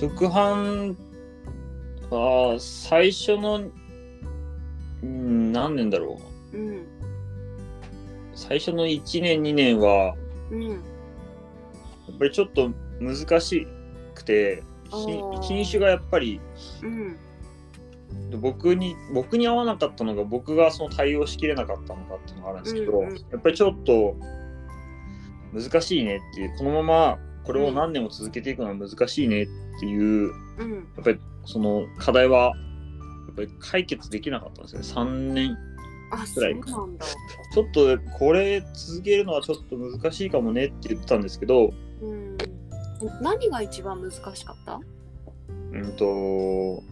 直販は最初の、うん、何年だろう。うん最初の1年、2年は、うんやっぱりちょっと難しくて、品種がやっぱりうん。僕に僕に合わなかったのが僕がその対応しきれなかったのかっていうのがあるんですけど、うんうん。やっぱりちょっと難しいねっていうこのままこれを何年も続けていくのは難しいねっていううん。やっぱりその課題はやっぱり解決できなかったんですよね。3年くらいなんだ。ちょっとこれ続けるのはちょっと難しいかもねって言ってたんですけどうん。何が一番難しかった？うんと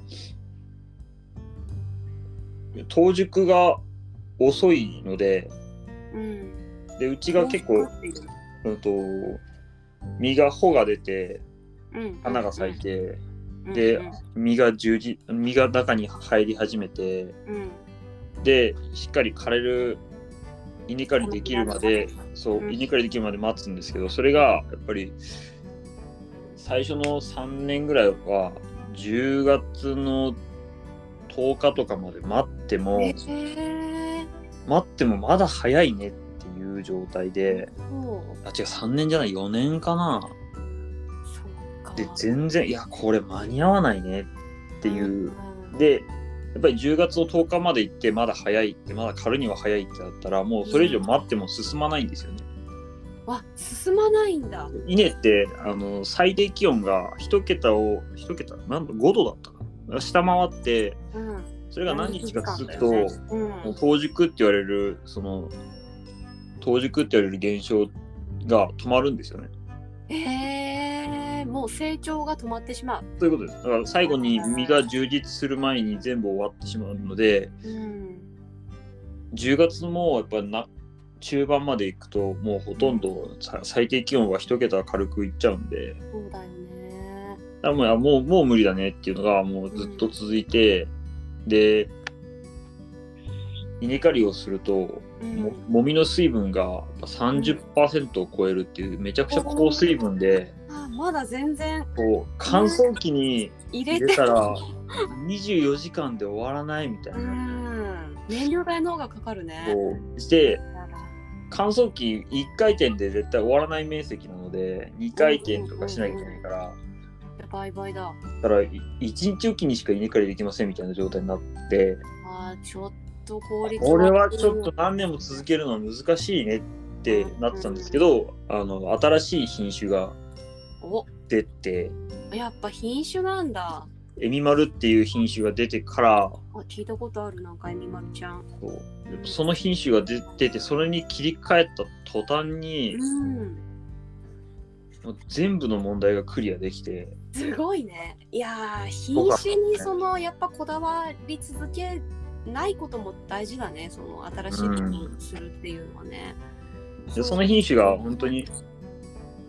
当熟が遅いのでうん。でうちが結構、うん、と実が穂が出てうん。花が咲いて、うん。でうん実が十字実が中に入り始めてうん。でしっかり枯れる稲刈りできるまでそううん。稲刈りできるまで待つんですけどそれがやっぱり最初の3年ぐらいは10月の10日とかまで待ってもえー、待ってもまだ早いねっていう状態であ違う3年じゃない4年かな。か。で全然いやこれ間に合わないねっていう。うんでやっぱり10月の10日まで行ってまだ早いってまだ狩るには早いってなったらもうそれ以上待っても進まないんですよね。わ進まないんだ。稲ってあの最低気温が1桁を1桁なんだ5度だったかな。下回ってうん。それが何日か続くと、何日間だよねもう冬熟って言われるその冬熟って言われる現象が止まるんですよね。えもう成長が止まってしまう。そういうことです。だから最後に実が充実する前に全部終わってしまうのでうん。10月もやっぱな中盤まで行くともうほとんどさ最低気温は1桁軽くいっちゃうんで。そうだよね。だもうもうもう無理だねっていうのがもうずっと続いて、で稲刈りをするとうんももみの水分がやっぱ30%を超えるっていうめちゃくちゃ高水分であまだ全然。こう乾燥機に入れたら 24時間で終わらないみたいうな。ん。燃料代の方がかかるね。こう。して乾燥機1回転で絶対終わらない面積なので2回転とかしなきゃいけないから。だ。だから1日おきにしか稲刈りできませんみたいな状態になって。あーちょっと効率これはちょっと何年も続けるのは難しいねってなってたんですけどあの新しい品種がお。出てやっぱ品種なんだ。エミマルっていう品種が出てからあ聞いたことある。なんかえみまるちゃん。その品種が出ててそれに切り替えた途端にうん。もう全部の問題がクリアできて。すごいね。いやー品種にそのやっぱこだわり続けないことも大事だねその新しいことをするっていうのはね、でその品種が本当に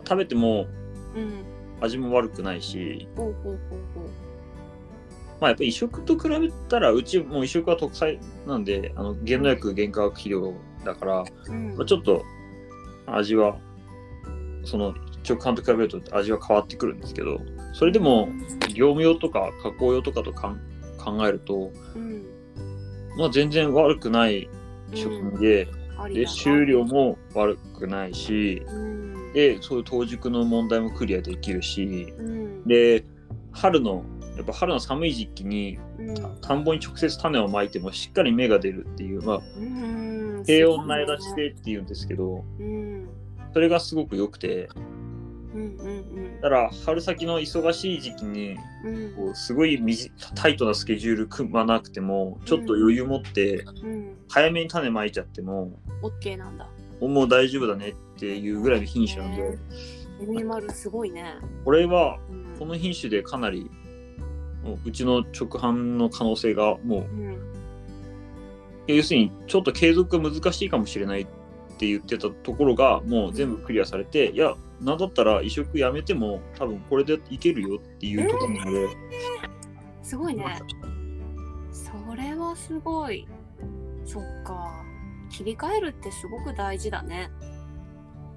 食べてもうん。味も悪くないし、ほうほうほうほう。まあ、やっぱり移植と比べたらうちもう移植は特産なんであの原農薬原化学肥料だから、うん。まあ、ちょっと味はその直販と比べると味は変わってくるんですけどそれでも業務用とか加工用とかとかん考えると、うんまあ、全然悪くない食品で,、でありだな。収量も悪くないしうん。でそういう当熟の問題もクリアできるしうん。で春のやっぱ春の寒い時期にうん。田んぼに直接種をまいてもしっかり芽が出るっていう、まあ、うん。低温苗立ち性っていうんですけどうん。それがすごく良くてうんうんだから春先の忙しい時期にうん。こうすごい短タイトなスケジュール組まなくてもちょっと余裕持ってうん。早めに種まいちゃってもオッケーなんだ。もう大丈夫だねっていうぐらいの品種なんで。エミマルすごいね、これはうん。この品種でかなりもううちの直販の可能性がもう。うん。要するにちょっと継続が難しいかもしれないって言ってたところがもう全部クリアされていやなんだったら移植やめても多分これでいけるよっていうところなので、すごいね。それはすごい。そっか。切り替えるってすごく大事だね。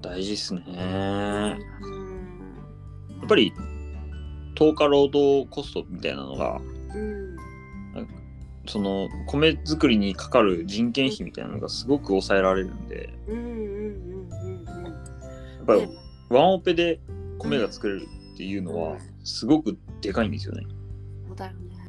大事ですね。やうん。っぱり10日労働コストみたいなのがうんその米作りにかかる人件費みたいなのがすごく抑えられるんでうんうんうんうんやっぱりワンオペで米が作れるっていうのはすごくでかいんですよね。そうだよね